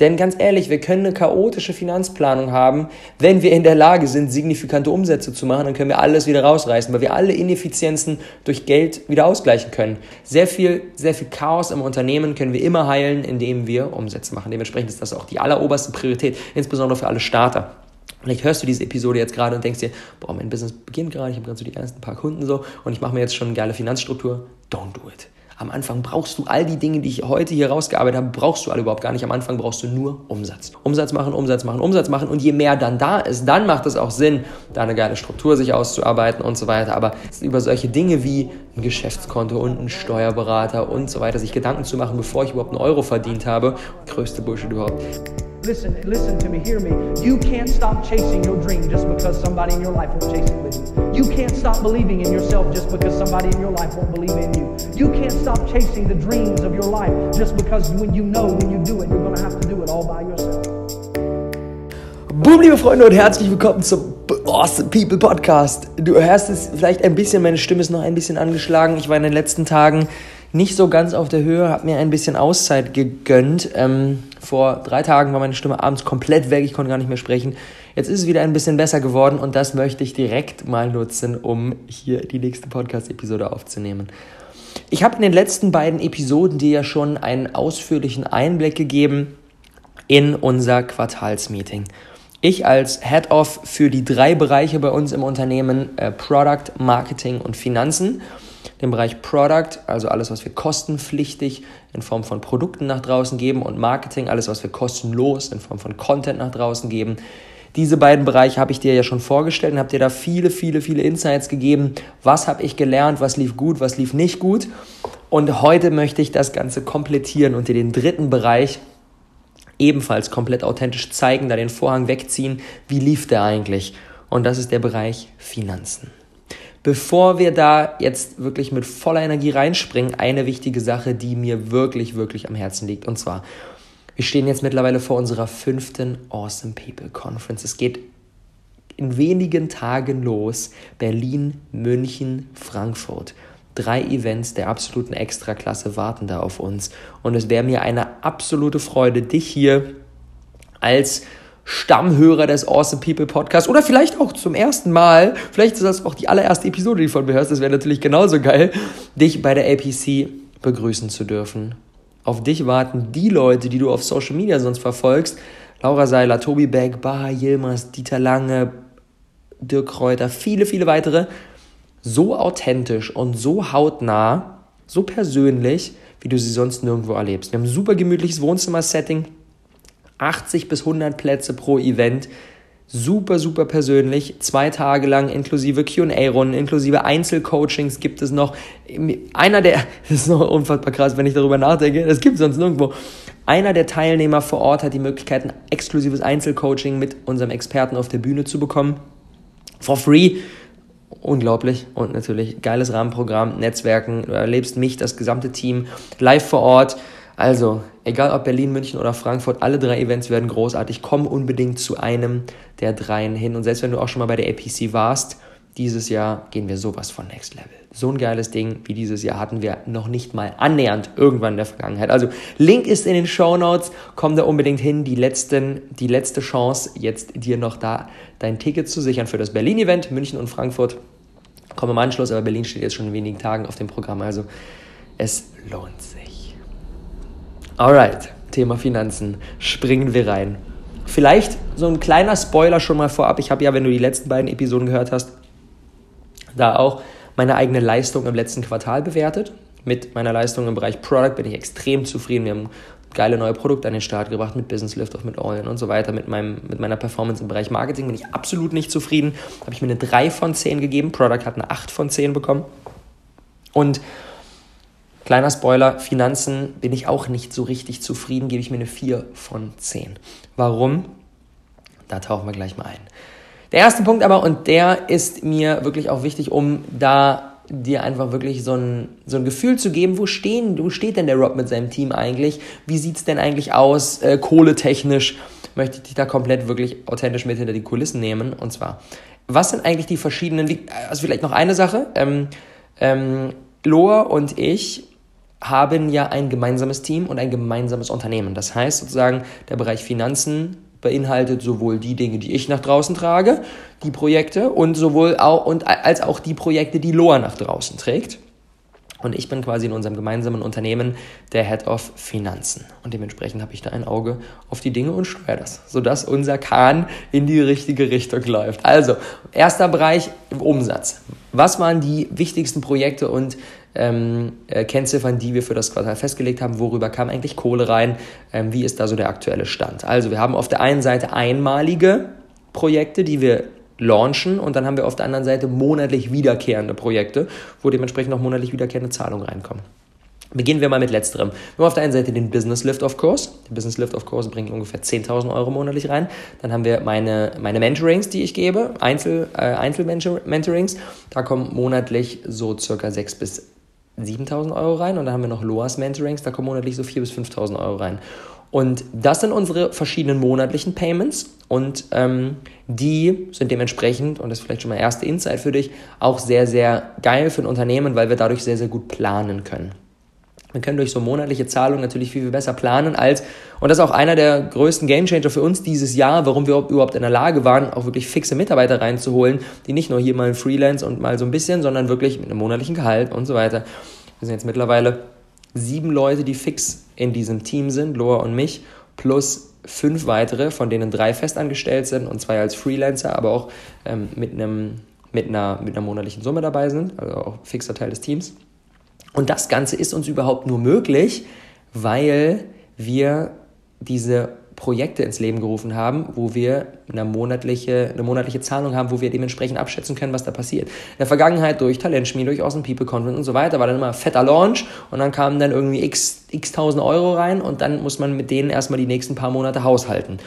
Denn ganz ehrlich, wir können eine chaotische Finanzplanung haben. Wenn wir in der Lage sind, signifikante Umsätze zu machen, dann können wir alles wieder rausreißen, weil wir alle Ineffizienzen durch Geld wieder ausgleichen können. Sehr viel, sehr viel Chaos im Unternehmen können wir immer heilen, indem wir Umsätze machen. Dementsprechend ist das auch die alleroberste Priorität, insbesondere für alle Starter. Vielleicht hörst du diese Episode jetzt gerade und denkst dir, boah, mein Business beginnt gerade, ich habe gerade so die ersten paar Kunden so und ich mache mir jetzt schon eine geile Finanzstruktur. Don't do it. Am Anfang brauchst du all die Dinge, die ich heute hier rausgearbeitet habe, brauchst du alle überhaupt gar nicht. Am Anfang brauchst du nur Umsatz. Umsatz machen, Umsatz machen, Umsatz machen. Und je mehr dann da ist, dann macht es auch Sinn, da eine geile Struktur sich auszuarbeiten und so weiter. Aber über solche Dinge wie ein Geschäftskonto und ein Steuerberater und so weiter, sich Gedanken zu machen, bevor ich überhaupt einen Euro verdient habe, größte Bullshit überhaupt. Listen, listen to me, hear me. You can't stop chasing your dream just because somebody in your life won't chase it with you. You can't stop believing in yourself just because somebody in your life won't believe in you. You can't stop chasing the dreams of your life just because when you know when you do it, you're going to have to do it all by yourself. Boom, liebe Freunde und herzlich willkommen zum Awesome People Podcast. Du hörst es vielleicht ein bisschen, meine Stimme ist noch ein bisschen angeschlagen. Ich war in den letzten Tagen nicht so ganz auf der Höhe, habe mir ein bisschen Auszeit gegönnt. Ähm, vor drei Tagen war meine Stimme abends komplett weg, ich konnte gar nicht mehr sprechen. Jetzt ist es wieder ein bisschen besser geworden und das möchte ich direkt mal nutzen, um hier die nächste Podcast-Episode aufzunehmen. Ich habe in den letzten beiden Episoden dir ja schon einen ausführlichen Einblick gegeben in unser Quartalsmeeting. Ich als Head-Off für die drei Bereiche bei uns im Unternehmen, äh, Product, Marketing und Finanzen, den Bereich Product, also alles, was wir kostenpflichtig in Form von Produkten nach draußen geben und Marketing, alles, was wir kostenlos in Form von Content nach draußen geben. Diese beiden Bereiche habe ich dir ja schon vorgestellt und habe dir da viele, viele, viele Insights gegeben. Was habe ich gelernt, was lief gut, was lief nicht gut. Und heute möchte ich das Ganze komplettieren und dir den dritten Bereich ebenfalls komplett authentisch zeigen, da den Vorhang wegziehen. Wie lief der eigentlich? Und das ist der Bereich Finanzen. Bevor wir da jetzt wirklich mit voller Energie reinspringen, eine wichtige Sache, die mir wirklich, wirklich am Herzen liegt. Und zwar, wir stehen jetzt mittlerweile vor unserer fünften Awesome People Conference. Es geht in wenigen Tagen los. Berlin, München, Frankfurt. Drei Events der absoluten Extraklasse warten da auf uns. Und es wäre mir eine absolute Freude, dich hier als Stammhörer des Awesome People Podcasts oder vielleicht auch zum ersten Mal, vielleicht ist das auch die allererste Episode, die du von mir hörst, das wäre natürlich genauso geil, dich bei der APC begrüßen zu dürfen. Auf dich warten die Leute, die du auf Social Media sonst verfolgst. Laura Seiler, Tobi Beck, Baha Yilmaz, Dieter Lange, Dirk Kräuter, viele, viele weitere. So authentisch und so hautnah, so persönlich, wie du sie sonst nirgendwo erlebst. Wir haben ein super gemütliches Wohnzimmer-Setting 80 bis 100 Plätze pro Event. Super, super persönlich. Zwei Tage lang inklusive QA-Runden, inklusive Einzelcoachings gibt es noch. Einer der, das ist noch unfassbar krass, wenn ich darüber nachdenke, das gibt es sonst nirgendwo. Einer der Teilnehmer vor Ort hat die Möglichkeit, ein exklusives Einzelcoaching mit unserem Experten auf der Bühne zu bekommen. For free. Unglaublich. Und natürlich geiles Rahmenprogramm, Netzwerken. Du erlebst mich, das gesamte Team live vor Ort. Also, egal ob Berlin, München oder Frankfurt, alle drei Events werden großartig. Komm unbedingt zu einem der dreien hin. Und selbst wenn du auch schon mal bei der APC warst, dieses Jahr gehen wir sowas von Next Level. So ein geiles Ding wie dieses Jahr hatten wir noch nicht mal annähernd irgendwann in der Vergangenheit. Also Link ist in den Show Notes. Komm da unbedingt hin. Die, letzten, die letzte Chance, jetzt dir noch da dein Ticket zu sichern für das Berlin-Event, München und Frankfurt. Komm im Anschluss, aber Berlin steht jetzt schon in wenigen Tagen auf dem Programm. Also es lohnt sich. Alright, Thema Finanzen. Springen wir rein. Vielleicht so ein kleiner Spoiler schon mal vorab. Ich habe ja, wenn du die letzten beiden Episoden gehört hast, da auch meine eigene Leistung im letzten Quartal bewertet. Mit meiner Leistung im Bereich Product bin ich extrem zufrieden. Wir haben geile neue Produkte an den Start gebracht mit Business Lift, mit All und so weiter. Mit, meinem, mit meiner Performance im Bereich Marketing bin ich absolut nicht zufrieden. Habe ich mir eine 3 von 10 gegeben. Product hat eine 8 von 10 bekommen. Und Kleiner Spoiler, Finanzen bin ich auch nicht so richtig zufrieden, gebe ich mir eine 4 von 10. Warum? Da tauchen wir gleich mal ein. Der erste Punkt aber, und der ist mir wirklich auch wichtig, um da dir einfach wirklich so ein, so ein Gefühl zu geben, wo, stehen, wo steht denn der Rob mit seinem Team eigentlich? Wie sieht es denn eigentlich aus, äh, kohletechnisch? Möchte ich dich da komplett wirklich authentisch mit hinter die Kulissen nehmen. Und zwar, was sind eigentlich die verschiedenen, also vielleicht noch eine Sache, ähm, ähm, Loa und ich haben ja ein gemeinsames Team und ein gemeinsames Unternehmen. Das heißt sozusagen, der Bereich Finanzen beinhaltet sowohl die Dinge, die ich nach draußen trage, die Projekte und sowohl auch und als auch die Projekte, die Loa nach draußen trägt. Und ich bin quasi in unserem gemeinsamen Unternehmen der Head of Finanzen. Und dementsprechend habe ich da ein Auge auf die Dinge und steuere das, sodass unser Kahn in die richtige Richtung läuft. Also, erster Bereich, Umsatz. Was waren die wichtigsten Projekte und ähm, äh, Kennziffern, die wir für das Quartal festgelegt haben? Worüber kam eigentlich Kohle rein? Ähm, wie ist da so der aktuelle Stand? Also, wir haben auf der einen Seite einmalige Projekte, die wir launchen und dann haben wir auf der anderen Seite monatlich wiederkehrende Projekte, wo dementsprechend auch monatlich wiederkehrende Zahlungen reinkommen. Beginnen wir mal mit letzterem. Wir haben auf der einen Seite den Business Lift of Course. Der Business Lift of Course bringt ungefähr 10.000 Euro monatlich rein. Dann haben wir meine, meine Mentorings, die ich gebe, Einzel, äh, Einzel-Mentorings. Da kommen monatlich so circa 6.000 bis 7.000 Euro rein. Und dann haben wir noch Loas Mentorings, da kommen monatlich so 4.000 bis 5.000 Euro rein. Und das sind unsere verschiedenen monatlichen Payments und ähm, die sind dementsprechend, und das ist vielleicht schon mal erste Insight für dich, auch sehr, sehr geil für ein Unternehmen, weil wir dadurch sehr, sehr gut planen können. Wir können durch so monatliche Zahlungen natürlich viel, viel besser planen als, und das ist auch einer der größten Gamechanger für uns dieses Jahr, warum wir überhaupt in der Lage waren, auch wirklich fixe Mitarbeiter reinzuholen, die nicht nur hier mal Freelance und mal so ein bisschen, sondern wirklich mit einem monatlichen Gehalt und so weiter. Wir sind jetzt mittlerweile sieben Leute, die fix in diesem Team sind, Loa und mich, plus fünf weitere, von denen drei festangestellt sind und zwei als Freelancer, aber auch ähm, mit, einem, mit, einer, mit einer monatlichen Summe dabei sind, also auch fixer Teil des Teams. Und das Ganze ist uns überhaupt nur möglich, weil wir diese Projekte ins Leben gerufen haben, wo wir eine monatliche, eine monatliche Zahlung haben, wo wir dementsprechend abschätzen können, was da passiert. In der Vergangenheit durch Talentschmiede, durch Awesome People Conference und so weiter war dann immer fetter Launch und dann kamen dann irgendwie x, x tausend Euro rein und dann muss man mit denen erstmal die nächsten paar Monate haushalten.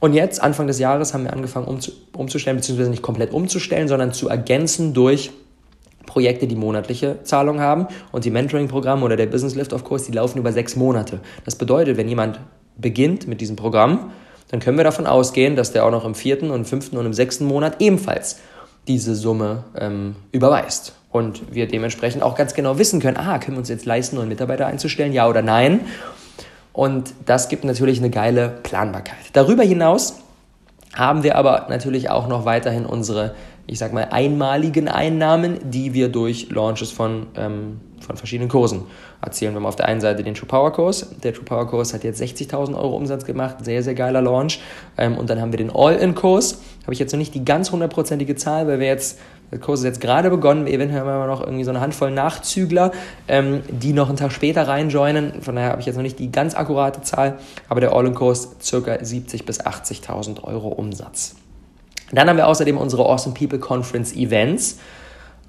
Und jetzt, Anfang des Jahres, haben wir angefangen umzu, umzustellen, beziehungsweise nicht komplett umzustellen, sondern zu ergänzen durch Projekte, die monatliche Zahlung haben und die Mentoring-Programme oder der Business Lift of Course, die laufen über sechs Monate. Das bedeutet, wenn jemand beginnt mit diesem Programm, dann können wir davon ausgehen, dass der auch noch im vierten und fünften und im sechsten Monat ebenfalls diese Summe ähm, überweist. Und wir dementsprechend auch ganz genau wissen können, ah, können wir uns jetzt leisten, neuen Mitarbeiter einzustellen, ja oder nein. Und das gibt natürlich eine geile Planbarkeit. Darüber hinaus haben wir aber natürlich auch noch weiterhin unsere, ich sag mal, einmaligen Einnahmen, die wir durch Launches von ähm, von verschiedenen Kursen erzählen. Wir haben auf der einen Seite den True Power Kurs. Der True Power Kurs hat jetzt 60.000 Euro Umsatz gemacht, sehr, sehr geiler Launch. Ähm, und dann haben wir den All-In-Kurs. Habe ich jetzt noch nicht die ganz hundertprozentige Zahl, weil wir jetzt, der Kurs ist jetzt gerade begonnen. Eventuell haben wir noch irgendwie so eine Handvoll Nachzügler, ähm, die noch einen Tag später reinjoinen. Von daher habe ich jetzt noch nicht die ganz akkurate Zahl, aber der All-In-Kurs circa 70.000 bis 80.000 Euro Umsatz. Dann haben wir außerdem unsere Awesome People Conference Events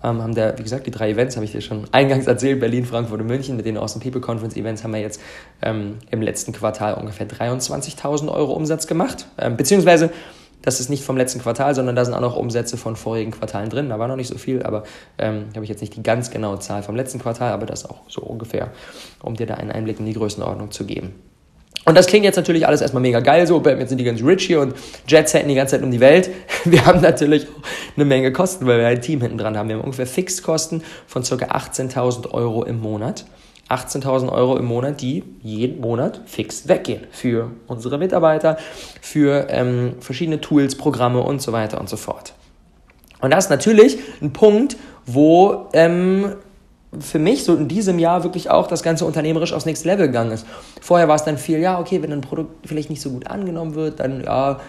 ähm, haben da, wie gesagt, die drei Events, habe ich dir schon eingangs erzählt, Berlin, Frankfurt und München. Mit den Awesome People Conference Events haben wir jetzt ähm, im letzten Quartal ungefähr 23.000 Euro Umsatz gemacht. Ähm, beziehungsweise, das ist nicht vom letzten Quartal, sondern da sind auch noch Umsätze von vorigen Quartalen drin. Da war noch nicht so viel, aber ähm, habe ich jetzt nicht die ganz genaue Zahl vom letzten Quartal, aber das auch so ungefähr, um dir da einen Einblick in die Größenordnung zu geben. Und das klingt jetzt natürlich alles erstmal mega geil, so, jetzt sind die ganz rich hier und Jets hätten die ganze Zeit um die Welt. Wir haben natürlich eine Menge Kosten, weil wir ein Team hinten dran haben. Wir haben ungefähr Fixkosten von ca. 18.000 Euro im Monat. 18.000 Euro im Monat, die jeden Monat fix weggehen für unsere Mitarbeiter, für ähm, verschiedene Tools, Programme und so weiter und so fort. Und das ist natürlich ein Punkt, wo ähm, für mich so in diesem Jahr wirklich auch das ganze unternehmerisch aufs nächste Level gegangen ist. Vorher war es dann viel, ja, okay, wenn ein Produkt vielleicht nicht so gut angenommen wird, dann ja,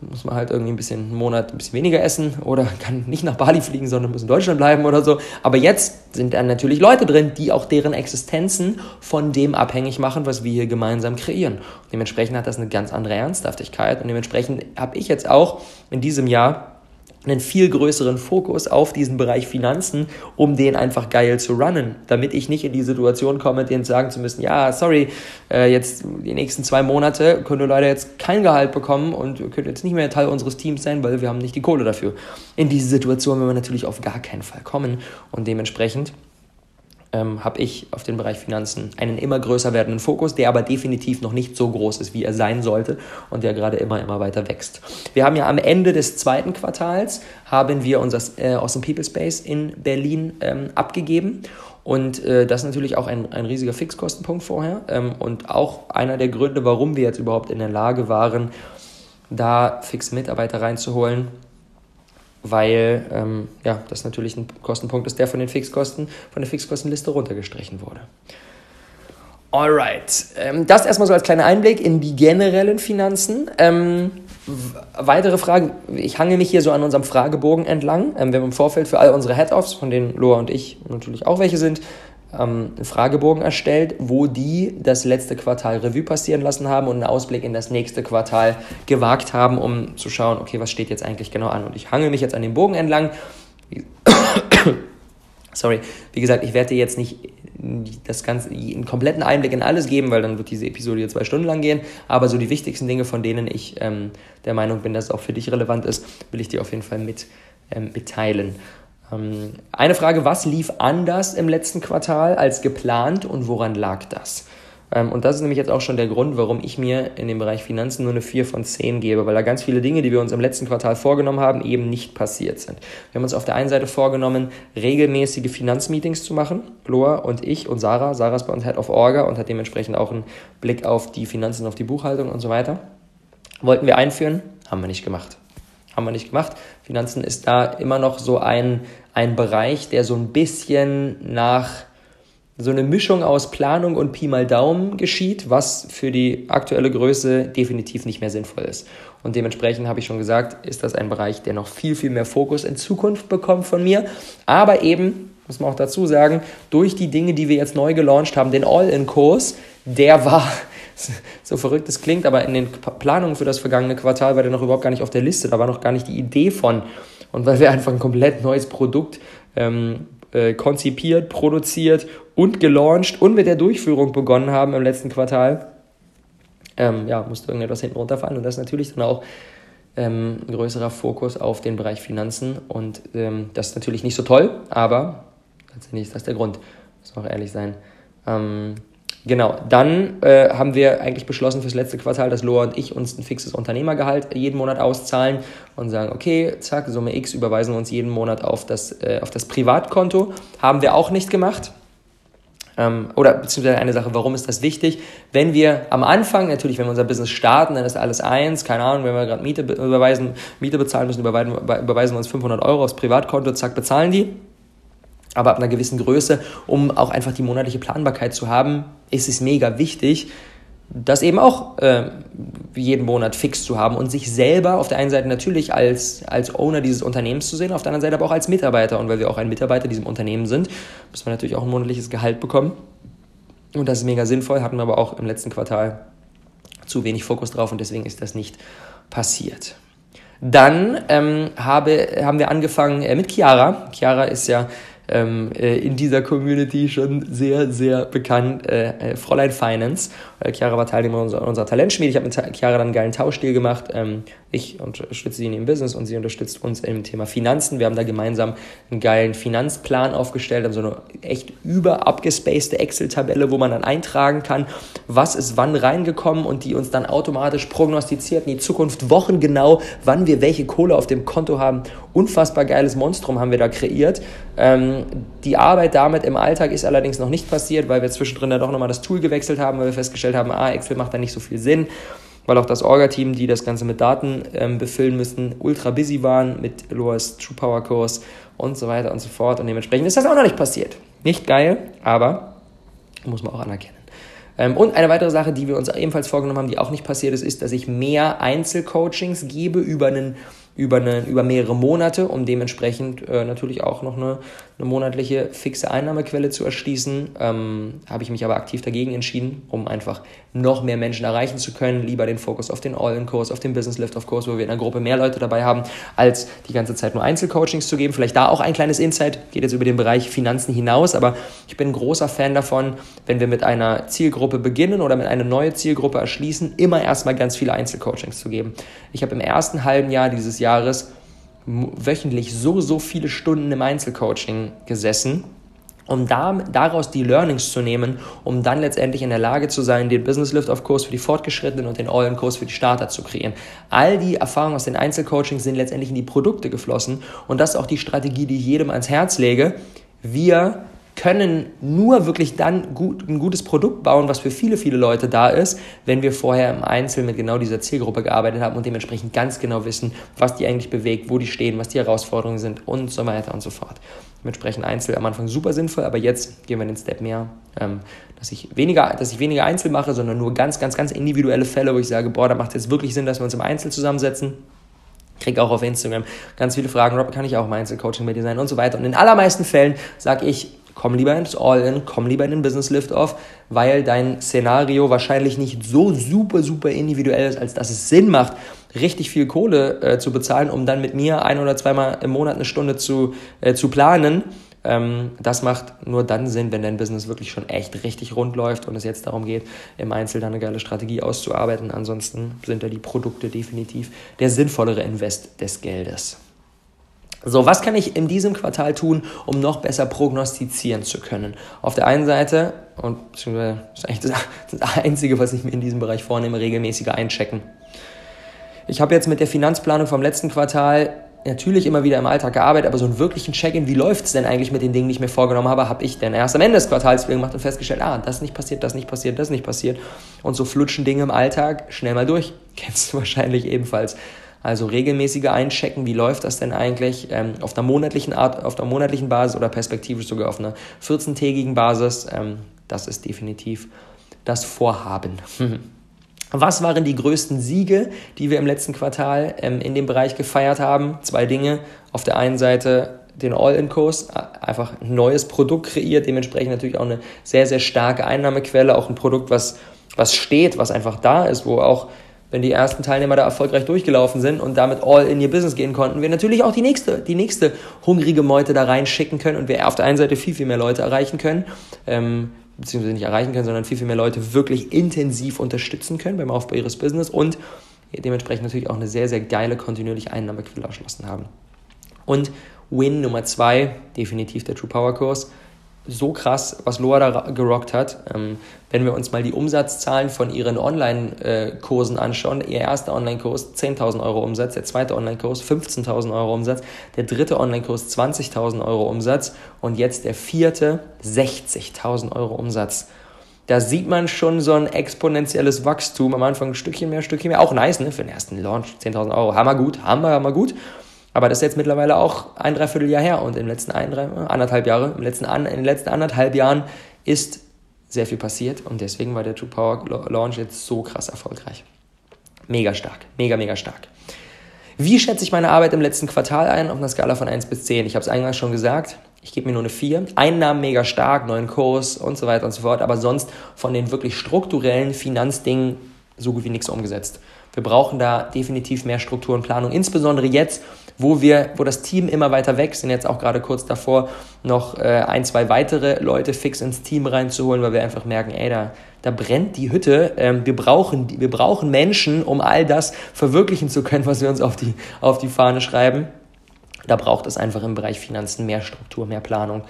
muss man halt irgendwie ein bisschen einen Monat ein bisschen weniger essen oder kann nicht nach Bali fliegen, sondern muss in Deutschland bleiben oder so. Aber jetzt sind dann natürlich Leute drin, die auch deren Existenzen von dem abhängig machen, was wir hier gemeinsam kreieren. Und dementsprechend hat das eine ganz andere Ernsthaftigkeit und dementsprechend habe ich jetzt auch in diesem Jahr einen viel größeren Fokus auf diesen Bereich Finanzen, um den einfach geil zu runnen, damit ich nicht in die Situation komme, denen sagen zu müssen, ja, sorry, äh, jetzt die nächsten zwei Monate könnt ihr leider jetzt kein Gehalt bekommen und könnt jetzt nicht mehr Teil unseres Teams sein, weil wir haben nicht die Kohle dafür. In diese Situation will man natürlich auf gar keinen Fall kommen und dementsprechend ähm, habe ich auf den Bereich Finanzen einen immer größer werdenden Fokus, der aber definitiv noch nicht so groß ist, wie er sein sollte und der gerade immer, immer weiter wächst. Wir haben ja am Ende des zweiten Quartals haben wir unser äh, Awesome People Space in Berlin ähm, abgegeben Und äh, das ist natürlich auch ein, ein riesiger Fixkostenpunkt vorher ähm, und auch einer der Gründe, warum wir jetzt überhaupt in der Lage waren, da fixe Mitarbeiter reinzuholen, weil ähm, ja, das natürlich ein Kostenpunkt ist, der von den Fixkosten, von der Fixkostenliste runtergestrichen wurde. Alright, ähm, das erstmal so als kleiner Einblick in die generellen Finanzen. Ähm, weitere Fragen, ich hange mich hier so an unserem Fragebogen entlang. Ähm, wir haben im Vorfeld für all unsere Head-Offs, von denen Loa und ich natürlich auch welche sind, ähm, Fragebogen erstellt, wo die das letzte Quartal Revue passieren lassen haben und einen Ausblick in das nächste Quartal gewagt haben, um zu schauen, okay, was steht jetzt eigentlich genau an. Und ich hange mich jetzt an dem Bogen entlang. Sorry, wie gesagt, ich werde jetzt nicht das Ganze, einen kompletten Einblick in alles geben, weil dann wird diese Episode hier zwei Stunden lang gehen. Aber so die wichtigsten Dinge, von denen ich ähm, der Meinung bin, dass es auch für dich relevant ist, will ich dir auf jeden Fall mit, ähm, mitteilen. Ähm, eine Frage, was lief anders im letzten Quartal als geplant und woran lag das? Ähm, und das ist nämlich jetzt auch schon der Grund, warum ich mir in dem Bereich Finanzen nur eine 4 von 10 gebe, weil da ganz viele Dinge, die wir uns im letzten Quartal vorgenommen haben, eben nicht passiert sind. Wir haben uns auf der einen Seite vorgenommen, regelmäßige Finanzmeetings zu machen. Loa und ich und Sarah. Sarah ist bei uns Head of Orga und hat dementsprechend auch einen Blick auf die Finanzen, auf die Buchhaltung und so weiter. Wollten wir einführen, haben wir nicht gemacht. Haben wir nicht gemacht. Finanzen ist da immer noch so ein, ein Bereich, der so ein bisschen nach so eine Mischung aus Planung und Pi mal Daumen geschieht, was für die aktuelle Größe definitiv nicht mehr sinnvoll ist. Und dementsprechend habe ich schon gesagt, ist das ein Bereich, der noch viel, viel mehr Fokus in Zukunft bekommt von mir. Aber eben, muss man auch dazu sagen, durch die Dinge, die wir jetzt neu gelauncht haben, den All-In-Kurs, der war, so verrückt es klingt, aber in den Planungen für das vergangene Quartal war der noch überhaupt gar nicht auf der Liste. Da war noch gar nicht die Idee von. Und weil wir einfach ein komplett neues Produkt ähm, äh, konzipiert, produziert und gelauncht und mit der Durchführung begonnen haben im letzten Quartal, ähm, ja, musste irgendetwas hinten runterfallen. Und das ist natürlich dann auch ähm, ein größerer Fokus auf den Bereich Finanzen. Und ähm, das ist natürlich nicht so toll, aber tatsächlich ist das der Grund, muss man auch ehrlich sein. Ähm, Genau, dann äh, haben wir eigentlich beschlossen fürs letzte Quartal, dass Loa und ich uns ein fixes Unternehmergehalt jeden Monat auszahlen und sagen, okay, zack, Summe X überweisen wir uns jeden Monat auf das, äh, auf das Privatkonto. Haben wir auch nicht gemacht. Ähm, oder beziehungsweise eine Sache, warum ist das wichtig? Wenn wir am Anfang, natürlich, wenn wir unser Business starten, dann ist alles eins, keine Ahnung, wenn wir gerade Miete überweisen, Miete bezahlen müssen, überweisen, überweisen wir uns 500 Euro aufs Privatkonto, zack, bezahlen die aber ab einer gewissen Größe, um auch einfach die monatliche Planbarkeit zu haben, ist es mega wichtig, das eben auch äh, jeden Monat fix zu haben und sich selber auf der einen Seite natürlich als, als Owner dieses Unternehmens zu sehen, auf der anderen Seite aber auch als Mitarbeiter. Und weil wir auch ein Mitarbeiter diesem Unternehmen sind, müssen wir natürlich auch ein monatliches Gehalt bekommen. Und das ist mega sinnvoll, hatten wir aber auch im letzten Quartal zu wenig Fokus drauf und deswegen ist das nicht passiert. Dann ähm, habe, haben wir angefangen äh, mit Chiara. Chiara ist ja ähm, äh, in dieser Community schon sehr, sehr bekannt. Äh, äh Fräulein Finance. Äh, Chiara war Teilnehmer unserer, unserer Talentschmiede. Ich habe mit Chiara dann einen geilen Tauschstil gemacht. Ähm, ich unterstütze sie in ihrem Business und sie unterstützt uns im Thema Finanzen. Wir haben da gemeinsam einen geilen Finanzplan aufgestellt, haben so eine echt überabgespacede Excel-Tabelle, wo man dann eintragen kann, was ist wann reingekommen und die uns dann automatisch prognostiziert in die Zukunft wochengenau, wann wir welche Kohle auf dem Konto haben. Unfassbar geiles Monstrum haben wir da kreiert. Ähm, die Arbeit damit im Alltag ist allerdings noch nicht passiert, weil wir zwischendrin dann doch nochmal das Tool gewechselt haben, weil wir festgestellt haben, ah, Excel macht da nicht so viel Sinn weil auch das Orga-Team, die das Ganze mit Daten ähm, befüllen müssten, ultra busy waren mit Loas True Power Kurs und so weiter und so fort. Und dementsprechend ist das auch noch nicht passiert. Nicht geil, aber muss man auch anerkennen. Ähm, und eine weitere Sache, die wir uns ebenfalls vorgenommen haben, die auch nicht passiert ist, ist, dass ich mehr Einzelcoachings gebe über einen über, eine, über mehrere Monate, um dementsprechend äh, natürlich auch noch eine, eine monatliche fixe Einnahmequelle zu erschließen. Ähm, Habe ich mich aber aktiv dagegen entschieden, um einfach noch mehr Menschen erreichen zu können. Lieber den Fokus auf den All-In-Kurs, auf den Business Lift-Off-Kurs, wo wir in einer Gruppe mehr Leute dabei haben, als die ganze Zeit nur Einzelcoachings zu geben. Vielleicht da auch ein kleines Insight, geht jetzt über den Bereich Finanzen hinaus, aber ich bin ein großer Fan davon, wenn wir mit einer Zielgruppe beginnen oder mit einer neuen Zielgruppe erschließen, immer erstmal ganz viele Einzelcoachings zu geben. Ich habe im ersten halben Jahr dieses Jahres wöchentlich so, so viele Stunden im Einzelcoaching gesessen, um da, daraus die Learnings zu nehmen, um dann letztendlich in der Lage zu sein, den Business Lift of Kurs für die Fortgeschrittenen und den All-in-Kurs für die Starter zu kreieren. All die Erfahrungen aus den Einzelcoachings sind letztendlich in die Produkte geflossen und das ist auch die Strategie, die ich jedem ans Herz lege. Wir können nur wirklich dann gut, ein gutes Produkt bauen, was für viele, viele Leute da ist, wenn wir vorher im Einzel mit genau dieser Zielgruppe gearbeitet haben und dementsprechend ganz genau wissen, was die eigentlich bewegt, wo die stehen, was die Herausforderungen sind und so weiter und so fort. Dementsprechend Einzel am Anfang super sinnvoll, aber jetzt gehen wir den Step mehr, ähm, dass, ich weniger, dass ich weniger Einzel mache, sondern nur ganz, ganz, ganz individuelle Fälle, wo ich sage, boah, da macht es jetzt wirklich Sinn, dass wir uns im Einzel zusammensetzen kriege auch auf Instagram ganz viele Fragen, Rob, kann ich auch im Einzelcoaching bei dir sein und so weiter. Und in allermeisten Fällen sage ich, komm lieber ins All-In, komm lieber in den Business Lift-Off, weil dein Szenario wahrscheinlich nicht so super, super individuell ist, als dass es Sinn macht, richtig viel Kohle äh, zu bezahlen, um dann mit mir ein oder zweimal im Monat eine Stunde zu, äh, zu planen. Ähm, das macht nur dann Sinn, wenn dein Business wirklich schon echt richtig rund läuft und es jetzt darum geht, im Einzel eine geile Strategie auszuarbeiten. Ansonsten sind da die Produkte definitiv der sinnvollere Invest des Geldes. So, was kann ich in diesem Quartal tun, um noch besser prognostizieren zu können? Auf der einen Seite, und das ist eigentlich das Einzige, was ich mir in diesem Bereich vornehme, regelmäßiger einchecken. Ich habe jetzt mit der Finanzplanung vom letzten Quartal natürlich immer wieder im Alltag gearbeitet, aber so einen wirklichen Check-in, wie läuft es denn eigentlich mit den Dingen, die ich mir vorgenommen habe, habe ich denn erst am Ende des Quartals gemacht und festgestellt, ah, das nicht passiert, das nicht passiert, das nicht passiert. Und so flutschen Dinge im Alltag schnell mal durch. Kennst du wahrscheinlich ebenfalls. Also regelmäßige einchecken, wie läuft das denn eigentlich ähm, auf einer monatlichen Art, auf einer monatlichen Basis oder perspektivisch sogar auf einer 14-tägigen Basis. Ähm, das ist definitiv das Vorhaben. Was waren die größten Siege, die wir im letzten Quartal ähm, in dem Bereich gefeiert haben? Zwei Dinge. Auf der einen Seite den All-In-Kurs, einfach ein neues Produkt kreiert, dementsprechend natürlich auch eine sehr, sehr starke Einnahmequelle, auch ein Produkt, was, was steht, was einfach da ist, wo auch wenn die ersten Teilnehmer da erfolgreich durchgelaufen sind und damit all in ihr Business gehen konnten, wir natürlich auch die nächste, die nächste hungrige Meute da reinschicken können und wir auf der einen Seite viel, viel mehr Leute erreichen können, ähm, beziehungsweise nicht erreichen können, sondern viel, viel mehr Leute wirklich intensiv unterstützen können beim Aufbau ihres Business und dementsprechend natürlich auch eine sehr, sehr geile kontinuierliche Einnahmequelle erschlossen haben. Und Win Nummer zwei, definitiv der True Power Kurs so krass, was Loa da gerockt hat. Ähm, wenn wir uns mal die Umsatzzahlen von ihren Online-Kursen anschauen, ihr erster Online-Kurs 10.000 Euro Umsatz, der zweite Online-Kurs 15.000 Euro Umsatz, der dritte Online-Kurs 20.000 Euro Umsatz und jetzt der vierte 60.000 Euro Umsatz. Da sieht man schon so ein exponentielles Wachstum. Am Anfang ein Stückchen mehr, ein Stückchen mehr. Auch nice, ne? Für den ersten Launch 10.000 Euro. Hammer gut, hammer, hammer gut. Aber das ist jetzt mittlerweile auch ein Dreivierteljahr her und im letzten ein, drei, anderthalb Jahre, im letzten, in den letzten anderthalb Jahren ist sehr viel passiert und deswegen war der True Power Launch jetzt so krass erfolgreich. Mega stark, mega, mega stark. Wie schätze ich meine Arbeit im letzten Quartal ein? Auf einer Skala von 1 bis 10. Ich habe es eingangs schon gesagt. Ich gebe mir nur eine 4. Einnahmen mega stark, neuen Kurs und so weiter und so fort. Aber sonst von den wirklich strukturellen Finanzdingen so gut wie nichts umgesetzt. Wir brauchen da definitiv mehr Struktur und Planung, insbesondere jetzt, wo wir, wo das Team immer weiter wächst, sind jetzt auch gerade kurz davor, noch äh, ein, zwei weitere Leute fix ins Team reinzuholen, weil wir einfach merken, ey, da, da brennt die Hütte. Ähm, wir, brauchen, wir brauchen Menschen, um all das verwirklichen zu können, was wir uns auf die, auf die Fahne schreiben. Da braucht es einfach im Bereich Finanzen mehr Struktur, mehr Planung.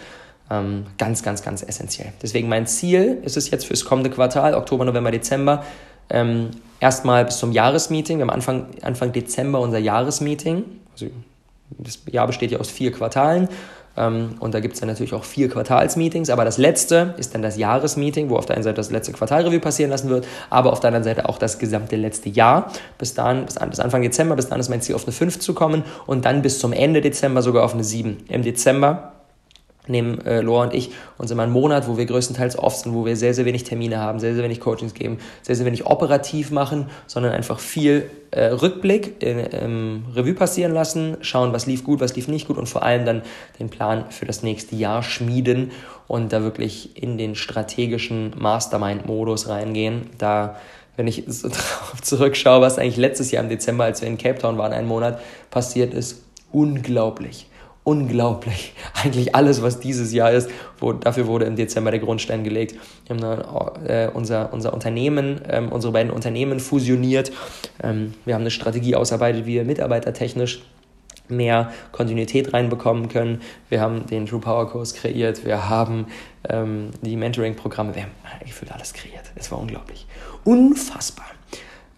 Ähm, ganz, ganz, ganz essentiell. Deswegen mein Ziel ist es jetzt fürs kommende Quartal, Oktober, November, Dezember, ähm, erstmal bis zum Jahresmeeting. Wir haben Anfang, Anfang Dezember unser Jahresmeeting. Also das Jahr besteht ja aus vier Quartalen. Ähm, und da gibt es dann natürlich auch vier Quartalsmeetings. Aber das letzte ist dann das Jahresmeeting, wo auf der einen Seite das letzte Quartalreview passieren lassen wird, aber auf der anderen Seite auch das gesamte letzte Jahr. Bis dann, bis, bis Anfang Dezember, bis dann ist mein Ziel, auf eine 5 zu kommen und dann bis zum Ende Dezember sogar auf eine 7. Im Dezember nehmen äh, Laura und ich uns immer einen Monat, wo wir größtenteils off sind, wo wir sehr, sehr wenig Termine haben, sehr, sehr wenig Coachings geben, sehr, sehr wenig operativ machen, sondern einfach viel äh, Rückblick in, im Revue passieren lassen, schauen, was lief gut, was lief nicht gut und vor allem dann den Plan für das nächste Jahr schmieden und da wirklich in den strategischen Mastermind-Modus reingehen. Da wenn ich so drauf zurückschaue, was eigentlich letztes Jahr im Dezember, als wir in Cape Town waren, einen Monat passiert ist, unglaublich unglaublich. Eigentlich alles, was dieses Jahr ist, wo, dafür wurde im Dezember der Grundstein gelegt. Wir haben dann, äh, unser, unser Unternehmen, ähm, unsere beiden Unternehmen fusioniert. Ähm, wir haben eine Strategie ausarbeitet, wie wir mitarbeitertechnisch mehr Kontinuität reinbekommen können. Wir haben den True Power Kurs kreiert, wir haben ähm, die Mentoring-Programme, wir haben gefühlt alles kreiert. Es war unglaublich. Unfassbar.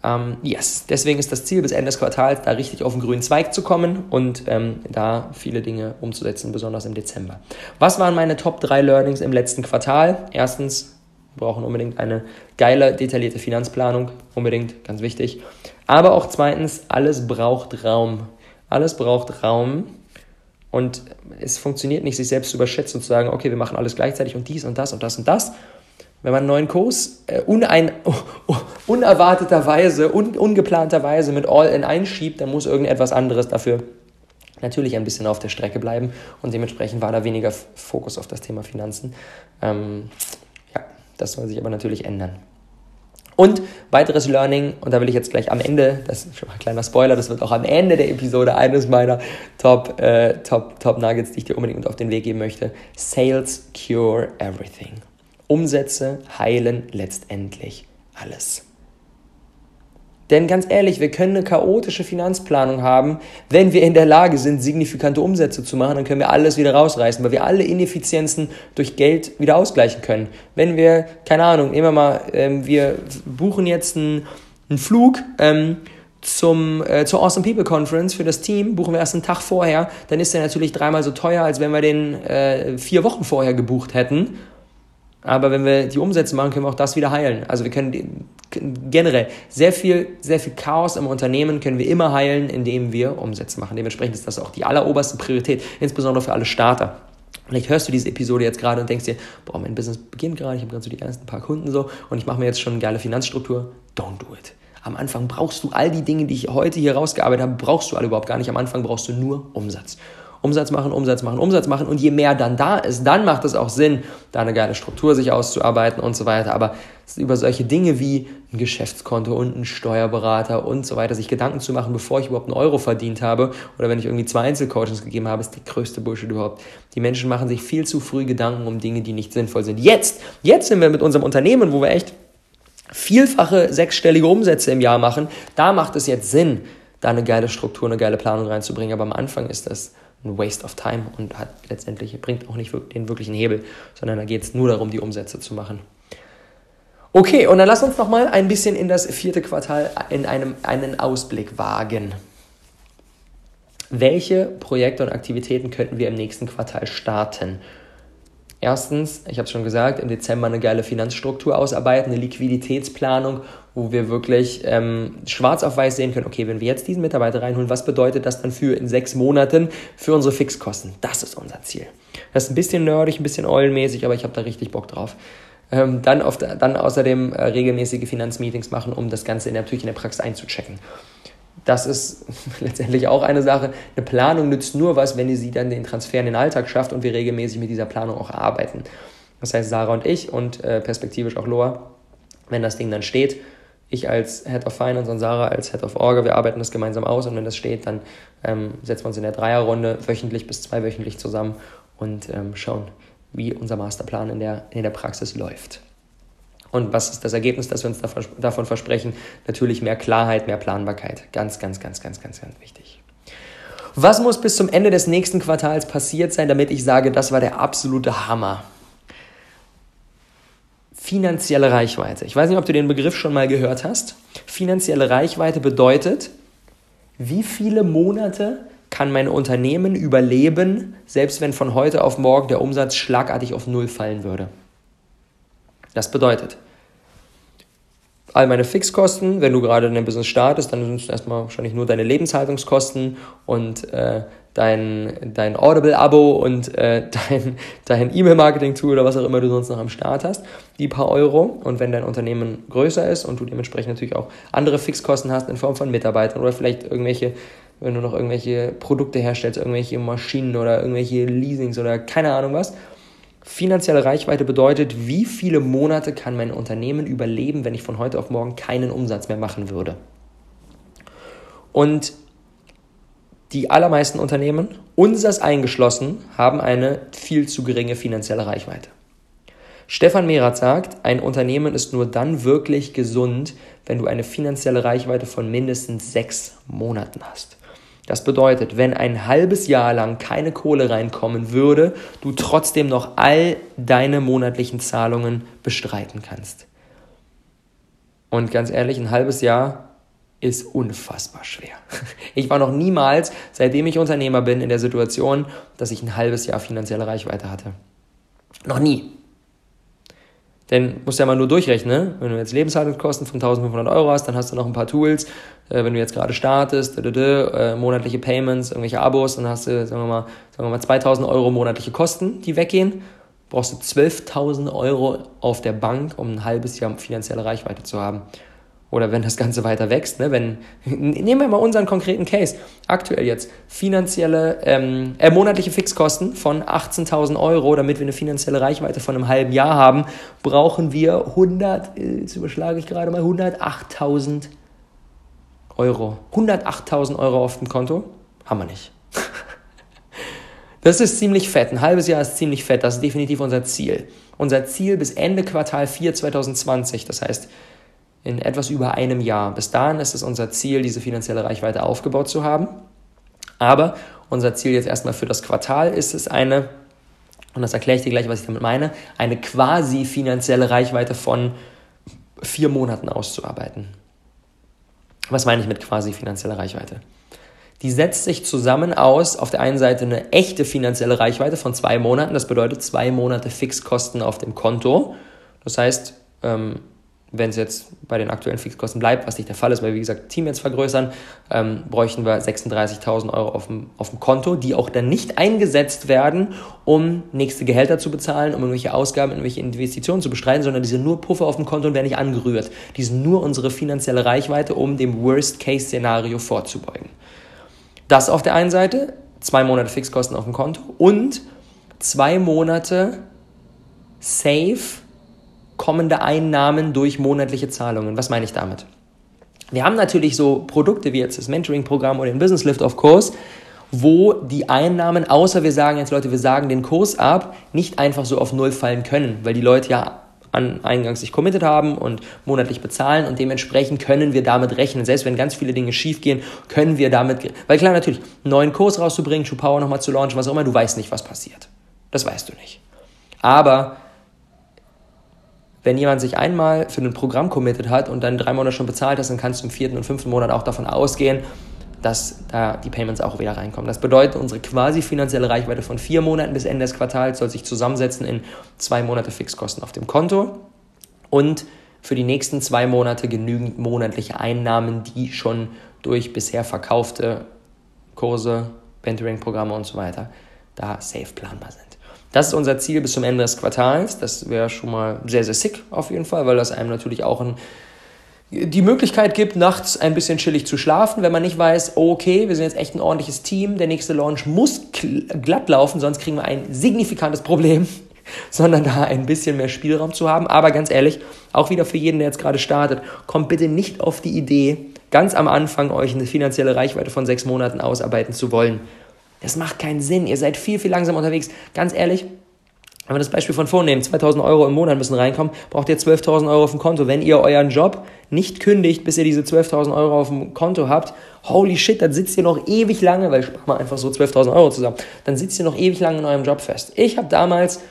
Ähm, yes, deswegen ist das Ziel, bis Ende des Quartals da richtig auf den grünen Zweig zu kommen und ähm, da viele Dinge umzusetzen, besonders im Dezember. Was waren meine Top 3 Learnings im letzten Quartal? Erstens, wir brauchen unbedingt eine geile, detaillierte Finanzplanung, unbedingt, ganz wichtig. Aber auch zweitens, alles braucht Raum. Alles braucht Raum und es funktioniert nicht, sich selbst zu überschätzen und zu sagen, okay, wir machen alles gleichzeitig und dies und das und das und das wenn man einen neuen Kurs äh, unein, unerwarteterweise, un, ungeplanterweise mit All-In einschiebt, dann muss irgendetwas anderes dafür natürlich ein bisschen auf der Strecke bleiben und dementsprechend war da weniger Fokus auf das Thema Finanzen. Ähm, ja, das soll sich aber natürlich ändern. Und weiteres Learning, und da will ich jetzt gleich am Ende, das ist schon mal ein kleiner Spoiler, das wird auch am Ende der Episode eines meiner Top, äh, Top, Top Nuggets, die ich dir unbedingt auf den Weg geben möchte. Sales cure everything. Umsätze heilen letztendlich alles. Denn ganz ehrlich, wir können eine chaotische Finanzplanung haben. Wenn wir in der Lage sind, signifikante Umsätze zu machen, dann können wir alles wieder rausreißen, weil wir alle Ineffizienzen durch Geld wieder ausgleichen können. Wenn wir, keine Ahnung, nehmen wir mal, ähm, wir buchen jetzt einen, einen Flug ähm, zum, äh, zur Awesome People Conference für das Team, buchen wir erst einen Tag vorher, dann ist der natürlich dreimal so teuer, als wenn wir den äh, vier Wochen vorher gebucht hätten. Aber wenn wir die Umsätze machen, können wir auch das wieder heilen. Also wir können generell sehr viel, sehr viel Chaos im Unternehmen können wir immer heilen, indem wir Umsätze machen. Dementsprechend ist das auch die alleroberste Priorität, insbesondere für alle Starter. Vielleicht hörst du diese Episode jetzt gerade und denkst dir, boah, mein Business beginnt gerade, ich habe gerade so die ersten paar Kunden so und ich mache mir jetzt schon eine geile Finanzstruktur. Don't do it. Am Anfang brauchst du all die Dinge, die ich heute hier rausgearbeitet habe, brauchst du alle überhaupt gar nicht. Am Anfang brauchst du nur Umsatz. Umsatz machen, Umsatz machen, Umsatz machen. Und je mehr dann da ist, dann macht es auch Sinn, da eine geile Struktur sich auszuarbeiten und so weiter. Aber über solche Dinge wie ein Geschäftskonto und ein Steuerberater und so weiter, sich Gedanken zu machen, bevor ich überhaupt einen Euro verdient habe oder wenn ich irgendwie zwei Einzelcoachings gegeben habe, ist der größte Bullshit überhaupt. Die Menschen machen sich viel zu früh Gedanken um Dinge, die nicht sinnvoll sind. Jetzt, jetzt sind wir mit unserem Unternehmen, wo wir echt vielfache sechsstellige Umsätze im Jahr machen, da macht es jetzt Sinn, da eine geile Struktur, eine geile Planung reinzubringen. Aber am Anfang ist das ein Waste of Time und hat letztendlich bringt auch nicht den wirklichen Hebel, sondern da geht es nur darum, die Umsätze zu machen. Okay, und dann lass uns noch mal ein bisschen in das vierte Quartal in einem einen Ausblick wagen. Welche Projekte und Aktivitäten könnten wir im nächsten Quartal starten? Erstens, ich habe es schon gesagt, im Dezember eine geile Finanzstruktur ausarbeiten, eine Liquiditätsplanung, wo wir wirklich ähm, schwarz auf weiß sehen können, okay, wenn wir jetzt diesen Mitarbeiter reinholen, was bedeutet das dann für in sechs Monaten für unsere Fixkosten? Das ist unser Ziel. Das ist ein bisschen nerdig, ein bisschen eulenmäßig, aber ich habe da richtig Bock drauf. Ähm, dann, auf, dann außerdem äh, regelmäßige Finanzmeetings machen, um das Ganze in der, natürlich in der Praxis einzuchecken das ist letztendlich auch eine Sache. Eine Planung nützt nur was, wenn ihr sie dann den Transfer in den Alltag schafft und wir regelmäßig mit dieser Planung auch arbeiten. Das heißt, Sarah und ich und äh, perspektivisch auch Loa, wenn das Ding dann steht, ich als Head of Finance und Sarah als Head of Orga, wir arbeiten das gemeinsam aus und wenn das steht, dann ähm, setzen wir uns in der Dreierrunde wöchentlich bis zweiwöchentlich zusammen und ähm, schauen, wie unser Masterplan in der, in der Praxis läuft. Und was ist das Ergebnis, das wir uns davon versprechen? Natürlich mehr Klarheit, mehr Planbarkeit. Ganz, ganz, ganz, ganz, ganz, ganz wichtig. Was muss bis zum Ende des nächsten Quartals passiert sein, damit ich sage, das war der absolute Hammer? Finanzielle Reichweite. Ich weiß nicht, ob du den Begriff schon mal gehört hast. Finanzielle Reichweite bedeutet, wie viele Monate kann mein Unternehmen überleben, selbst wenn von heute auf morgen der Umsatz schlagartig auf Null fallen würde. Das bedeutet, all meine Fixkosten, wenn du gerade in einem Business startest, dann sind es erstmal wahrscheinlich nur deine Lebenshaltungskosten und äh, dein, dein Audible-Abo und äh, dein, dein E-Mail-Marketing-Tool oder was auch immer du sonst noch am Start hast, die paar Euro. Und wenn dein Unternehmen größer ist und du dementsprechend natürlich auch andere Fixkosten hast in Form von Mitarbeitern oder vielleicht irgendwelche, wenn du noch irgendwelche Produkte herstellst, irgendwelche Maschinen oder irgendwelche Leasings oder keine Ahnung was, Finanzielle Reichweite bedeutet, wie viele Monate kann mein Unternehmen überleben, wenn ich von heute auf morgen keinen Umsatz mehr machen würde. Und die allermeisten Unternehmen, unseres eingeschlossen, haben eine viel zu geringe finanzielle Reichweite. Stefan Merath sagt, ein Unternehmen ist nur dann wirklich gesund, wenn du eine finanzielle Reichweite von mindestens sechs Monaten hast. Das bedeutet, wenn ein halbes Jahr lang keine Kohle reinkommen würde, du trotzdem noch all deine monatlichen Zahlungen bestreiten kannst. Und ganz ehrlich, ein halbes Jahr ist unfassbar schwer. Ich war noch niemals, seitdem ich Unternehmer bin, in der Situation, dass ich ein halbes Jahr finanzielle Reichweite hatte. Noch nie. Denn musst ja mal nur durchrechnen, ne? wenn du jetzt Lebenshaltungskosten von 1500 Euro hast, dann hast du noch ein paar Tools, äh, wenn du jetzt gerade startest, äh, monatliche Payments, irgendwelche Abos, dann hast du, sagen wir mal, sagen wir mal 2000 Euro monatliche Kosten, die weggehen, brauchst du 12.000 Euro auf der Bank, um ein halbes Jahr finanzielle Reichweite zu haben oder wenn das Ganze weiter wächst, ne, wenn, nehmen wir mal unseren konkreten Case, aktuell jetzt finanzielle, ähm, äh, monatliche Fixkosten von 18.000 Euro, damit wir eine finanzielle Reichweite von einem halben Jahr haben, brauchen wir 100, äh, jetzt überschlage ich gerade mal, 108.000 Euro. 108.000 Euro auf dem Konto? Haben wir nicht. Das ist ziemlich fett. Ein halbes Jahr ist ziemlich fett. Das ist definitiv unser Ziel. Unser Ziel bis Ende Quartal 4 2020. Das heißt, in etwas über einem Jahr. Bis dahin ist es unser Ziel, diese finanzielle Reichweite aufgebaut zu haben. Aber unser Ziel jetzt erstmal für das Quartal ist es eine, und das erkläre ich dir gleich, was ich damit meine, eine quasi finanzielle Reichweite von vier Monaten auszuarbeiten. Was meine ich mit quasi finanzieller Reichweite? Die setzt sich zusammen aus, auf der einen Seite eine echte finanzielle Reichweite von zwei Monaten, das bedeutet zwei Monate Fixkosten auf dem Konto. Das heißt, ähm, wenn es jetzt bei den aktuellen Fixkosten bleibt, was nicht der Fall ist, weil wir, wie gesagt, Team jetzt vergrößern, ähm, bräuchten wir 36.000 Euro auf dem, auf dem Konto, die auch dann nicht eingesetzt werden, um nächste Gehälter zu bezahlen, um irgendwelche Ausgaben, irgendwelche Investitionen zu bestreiten, sondern die sind nur Puffer auf dem Konto und werden nicht angerührt. Die sind nur unsere finanzielle Reichweite, um dem Worst-Case-Szenario vorzubeugen. Das auf der einen Seite, zwei Monate Fixkosten auf dem Konto und zwei Monate Safe kommende Einnahmen durch monatliche Zahlungen. Was meine ich damit? Wir haben natürlich so Produkte wie jetzt das Mentoring-Programm oder den Business Lift-Off-Kurs, wo die Einnahmen, außer wir sagen jetzt Leute, wir sagen den Kurs ab, nicht einfach so auf Null fallen können, weil die Leute ja an eingangs sich committed haben und monatlich bezahlen und dementsprechend können wir damit rechnen. Selbst wenn ganz viele Dinge schief gehen, können wir damit, weil klar natürlich, einen neuen Kurs rauszubringen, True Power nochmal zu launchen, was auch immer, du weißt nicht, was passiert. Das weißt du nicht. Aber wenn jemand sich einmal für ein Programm committed hat und dann drei Monate schon bezahlt hast, dann kannst du im vierten und fünften Monat auch davon ausgehen, dass da die Payments auch wieder reinkommen. Das bedeutet, unsere quasi finanzielle Reichweite von vier Monaten bis Ende des Quartals soll sich zusammensetzen in zwei Monate Fixkosten auf dem Konto und für die nächsten zwei Monate genügend monatliche Einnahmen, die schon durch bisher verkaufte Kurse, Mentoring-Programme und so weiter da safe planbar sind. Das ist unser Ziel bis zum Ende des Quartals. Das wäre schon mal sehr, sehr sick auf jeden Fall, weil das einem natürlich auch ein, die Möglichkeit gibt, nachts ein bisschen chillig zu schlafen, wenn man nicht weiß, okay, wir sind jetzt echt ein ordentliches Team, der nächste Launch muss glatt laufen, sonst kriegen wir ein signifikantes Problem, sondern da ein bisschen mehr Spielraum zu haben. Aber ganz ehrlich, auch wieder für jeden, der jetzt gerade startet, kommt bitte nicht auf die Idee, ganz am Anfang euch eine finanzielle Reichweite von sechs Monaten ausarbeiten zu wollen. Das macht keinen Sinn. Ihr seid viel, viel langsamer unterwegs. Ganz ehrlich, wenn wir das Beispiel von vornehmen, 2000 Euro im Monat müssen reinkommen, braucht ihr 12.000 Euro auf dem Konto. Wenn ihr euren Job nicht kündigt, bis ihr diese 12.000 Euro auf dem Konto habt, holy shit, dann sitzt ihr noch ewig lange, weil spart mal einfach so 12.000 Euro zusammen, dann sitzt ihr noch ewig lange in eurem Job fest. Ich habe damals,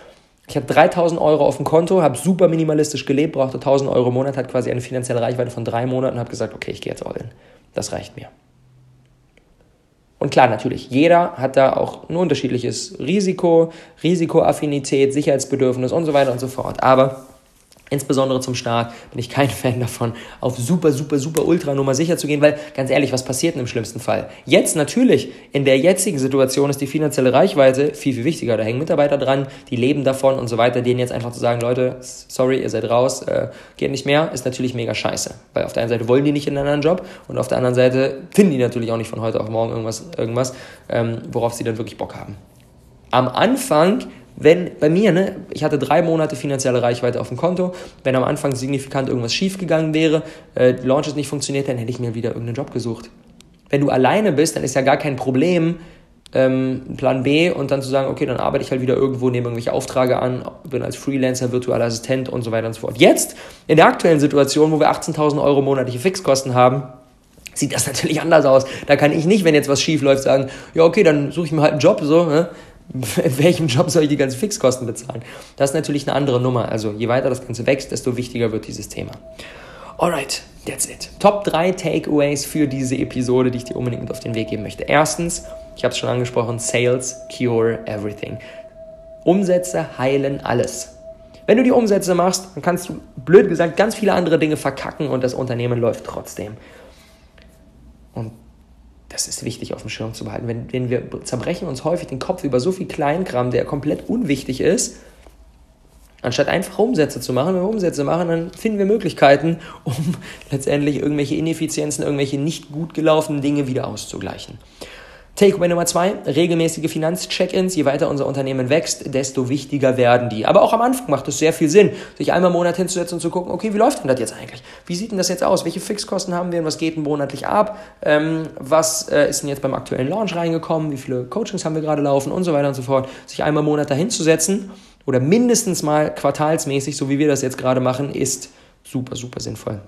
ich habe 3.000 Euro auf dem Konto, habe super minimalistisch gelebt, brauchte 1.000 Euro im Monat, hat quasi eine finanzielle Reichweite von drei Monaten und habe gesagt, okay, ich gehe jetzt all in. Das reicht mir. Und klar, natürlich, jeder hat da auch ein unterschiedliches Risiko, Risikoaffinität, Sicherheitsbedürfnis und so weiter und so fort. Aber Insbesondere zum Start bin ich kein Fan davon, auf super, super, super Ultra-Nummer sicher zu gehen, weil ganz ehrlich, was passiert denn im schlimmsten Fall? Jetzt natürlich, in der jetzigen Situation ist die finanzielle Reichweite viel, viel wichtiger. Da hängen Mitarbeiter dran, die leben davon und so weiter. Denen jetzt einfach zu sagen, Leute, sorry, ihr seid raus, äh, geht nicht mehr, ist natürlich mega scheiße. Weil auf der einen Seite wollen die nicht in einen anderen Job und auf der anderen Seite finden die natürlich auch nicht von heute auf morgen irgendwas, irgendwas ähm, worauf sie dann wirklich Bock haben. Am Anfang wenn bei mir, ne, ich hatte drei Monate finanzielle Reichweite auf dem Konto, wenn am Anfang signifikant irgendwas schiefgegangen wäre, äh, Launches nicht funktioniert, dann hätte ich mir wieder irgendeinen Job gesucht. Wenn du alleine bist, dann ist ja gar kein Problem, ähm, Plan B und dann zu sagen, okay, dann arbeite ich halt wieder irgendwo, nehme irgendwelche Aufträge an, bin als Freelancer, virtueller Assistent und so weiter und so fort. Jetzt, in der aktuellen Situation, wo wir 18.000 Euro monatliche Fixkosten haben, sieht das natürlich anders aus. Da kann ich nicht, wenn jetzt was schief läuft, sagen, ja, okay, dann suche ich mir halt einen Job, so, ne? in welchem Job soll ich die ganzen Fixkosten bezahlen? Das ist natürlich eine andere Nummer. Also je weiter das Ganze wächst, desto wichtiger wird dieses Thema. Alright, that's it. Top 3 Takeaways für diese Episode, die ich dir unbedingt mit auf den Weg geben möchte. Erstens, ich habe es schon angesprochen, Sales cure everything. Umsätze heilen alles. Wenn du die Umsätze machst, dann kannst du, blöd gesagt, ganz viele andere Dinge verkacken und das Unternehmen läuft trotzdem. Das ist wichtig auf dem Schirm zu behalten. Wenn, wenn wir zerbrechen uns häufig den Kopf über so viel Kleinkram, der komplett unwichtig ist, anstatt einfach Umsätze zu machen. Wenn wir Umsätze machen, dann finden wir Möglichkeiten, um letztendlich irgendwelche Ineffizienzen, irgendwelche nicht gut gelaufenen Dinge wieder auszugleichen. Takeaway Nummer zwei, regelmäßige Finanzcheck-ins. Je weiter unser Unternehmen wächst, desto wichtiger werden die. Aber auch am Anfang macht es sehr viel Sinn, sich einmal im Monat hinzusetzen und zu gucken, okay, wie läuft denn das jetzt eigentlich? Wie sieht denn das jetzt aus? Welche Fixkosten haben wir und was geht denn monatlich ab? Ähm, was äh, ist denn jetzt beim aktuellen Launch reingekommen? Wie viele Coachings haben wir gerade laufen und so weiter und so fort? Sich einmal im Monat dahin zu setzen oder mindestens mal quartalsmäßig, so wie wir das jetzt gerade machen, ist super, super sinnvoll.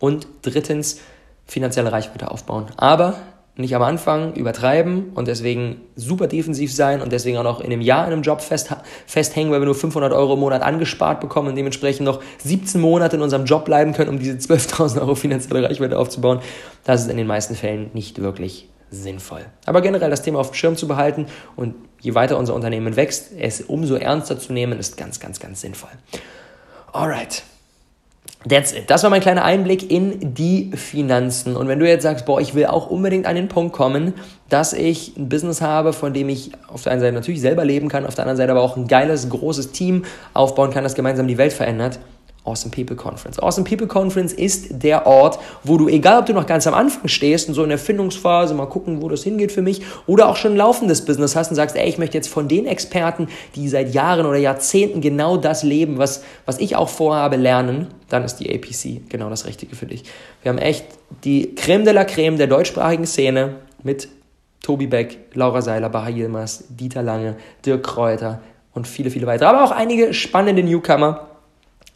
Und drittens, finanzielle Reichweite aufbauen. Aber nicht am Anfang übertreiben und deswegen super defensiv sein und deswegen auch noch in einem Jahr in einem Job fest, festhängen, weil wir nur 500 Euro im Monat angespart bekommen und dementsprechend noch 17 Monate in unserem Job bleiben können, um diese 12.000 Euro finanzielle Reichweite aufzubauen. Das ist in den meisten Fällen nicht wirklich sinnvoll. Aber generell das Thema auf dem Schirm zu behalten und je weiter unser Unternehmen wächst, es umso ernster zu nehmen, ist ganz, ganz, ganz sinnvoll. Alright. That's it. Das war mein kleiner Einblick in die Finanzen. Und wenn du jetzt sagst, boah, ich will auch unbedingt an den Punkt kommen, dass ich ein Business habe, von dem ich auf der einen Seite natürlich selber leben kann, auf der anderen Seite aber auch ein geiles, großes Team aufbauen kann, das gemeinsam die Welt verändert, Awesome People Conference. Awesome People Conference ist der Ort, wo du, egal ob du noch ganz am Anfang stehst und so in der Findungsphase, mal gucken, wo das hingeht für mich, oder auch schon ein laufendes Business hast und sagst, ey, ich möchte jetzt von den Experten, die seit Jahren oder Jahrzehnten genau das leben, was, was ich auch vorhabe, lernen, dann ist die APC genau das Richtige für dich. Wir haben echt die Creme de la Creme der deutschsprachigen Szene mit Tobi Beck, Laura Seiler, Baha Yilmaz, Dieter Lange, Dirk Kräuter und viele, viele weitere. Aber auch einige spannende Newcomer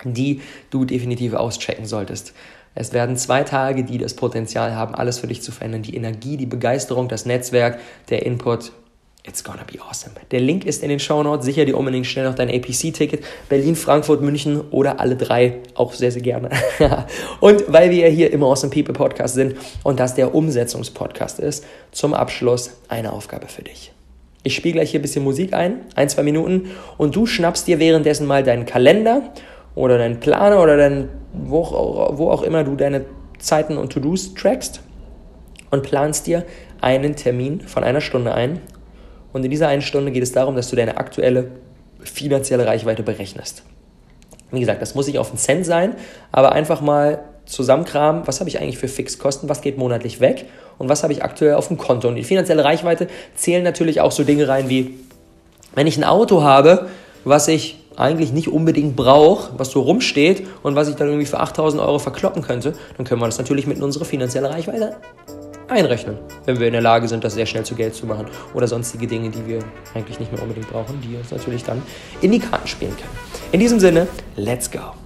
die du definitiv auschecken solltest. Es werden zwei Tage, die das Potenzial haben, alles für dich zu verändern. Die Energie, die Begeisterung, das Netzwerk, der Input. It's gonna be awesome. Der Link ist in den Show Notes. Sicher dir unbedingt schnell noch dein APC-Ticket. Berlin, Frankfurt, München oder alle drei. Auch sehr, sehr gerne. und weil wir hier im Awesome People Podcast sind und das der Umsetzungspodcast ist, zum Abschluss eine Aufgabe für dich. Ich spiele gleich hier ein bisschen Musik ein, ein, zwei Minuten, und du schnappst dir währenddessen mal deinen Kalender oder deinen Planer oder dein, wo, wo auch immer du deine Zeiten und To-Dos trackst und planst dir einen Termin von einer Stunde ein. Und in dieser einen Stunde geht es darum, dass du deine aktuelle finanzielle Reichweite berechnest. Wie gesagt, das muss nicht auf einen Cent sein, aber einfach mal zusammenkramen, was habe ich eigentlich für Fixkosten, was geht monatlich weg und was habe ich aktuell auf dem Konto. Und die finanzielle Reichweite zählen natürlich auch so Dinge rein wie, wenn ich ein Auto habe, was ich eigentlich nicht unbedingt brauche, was so rumsteht und was ich dann irgendwie für 8000 Euro verkloppen könnte, dann können wir das natürlich mit in unsere finanzielle Reichweite einrechnen, wenn wir in der Lage sind, das sehr schnell zu Geld zu machen oder sonstige Dinge, die wir eigentlich nicht mehr unbedingt brauchen, die uns natürlich dann in die Karten spielen können. In diesem Sinne, let's go!